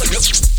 Let's go.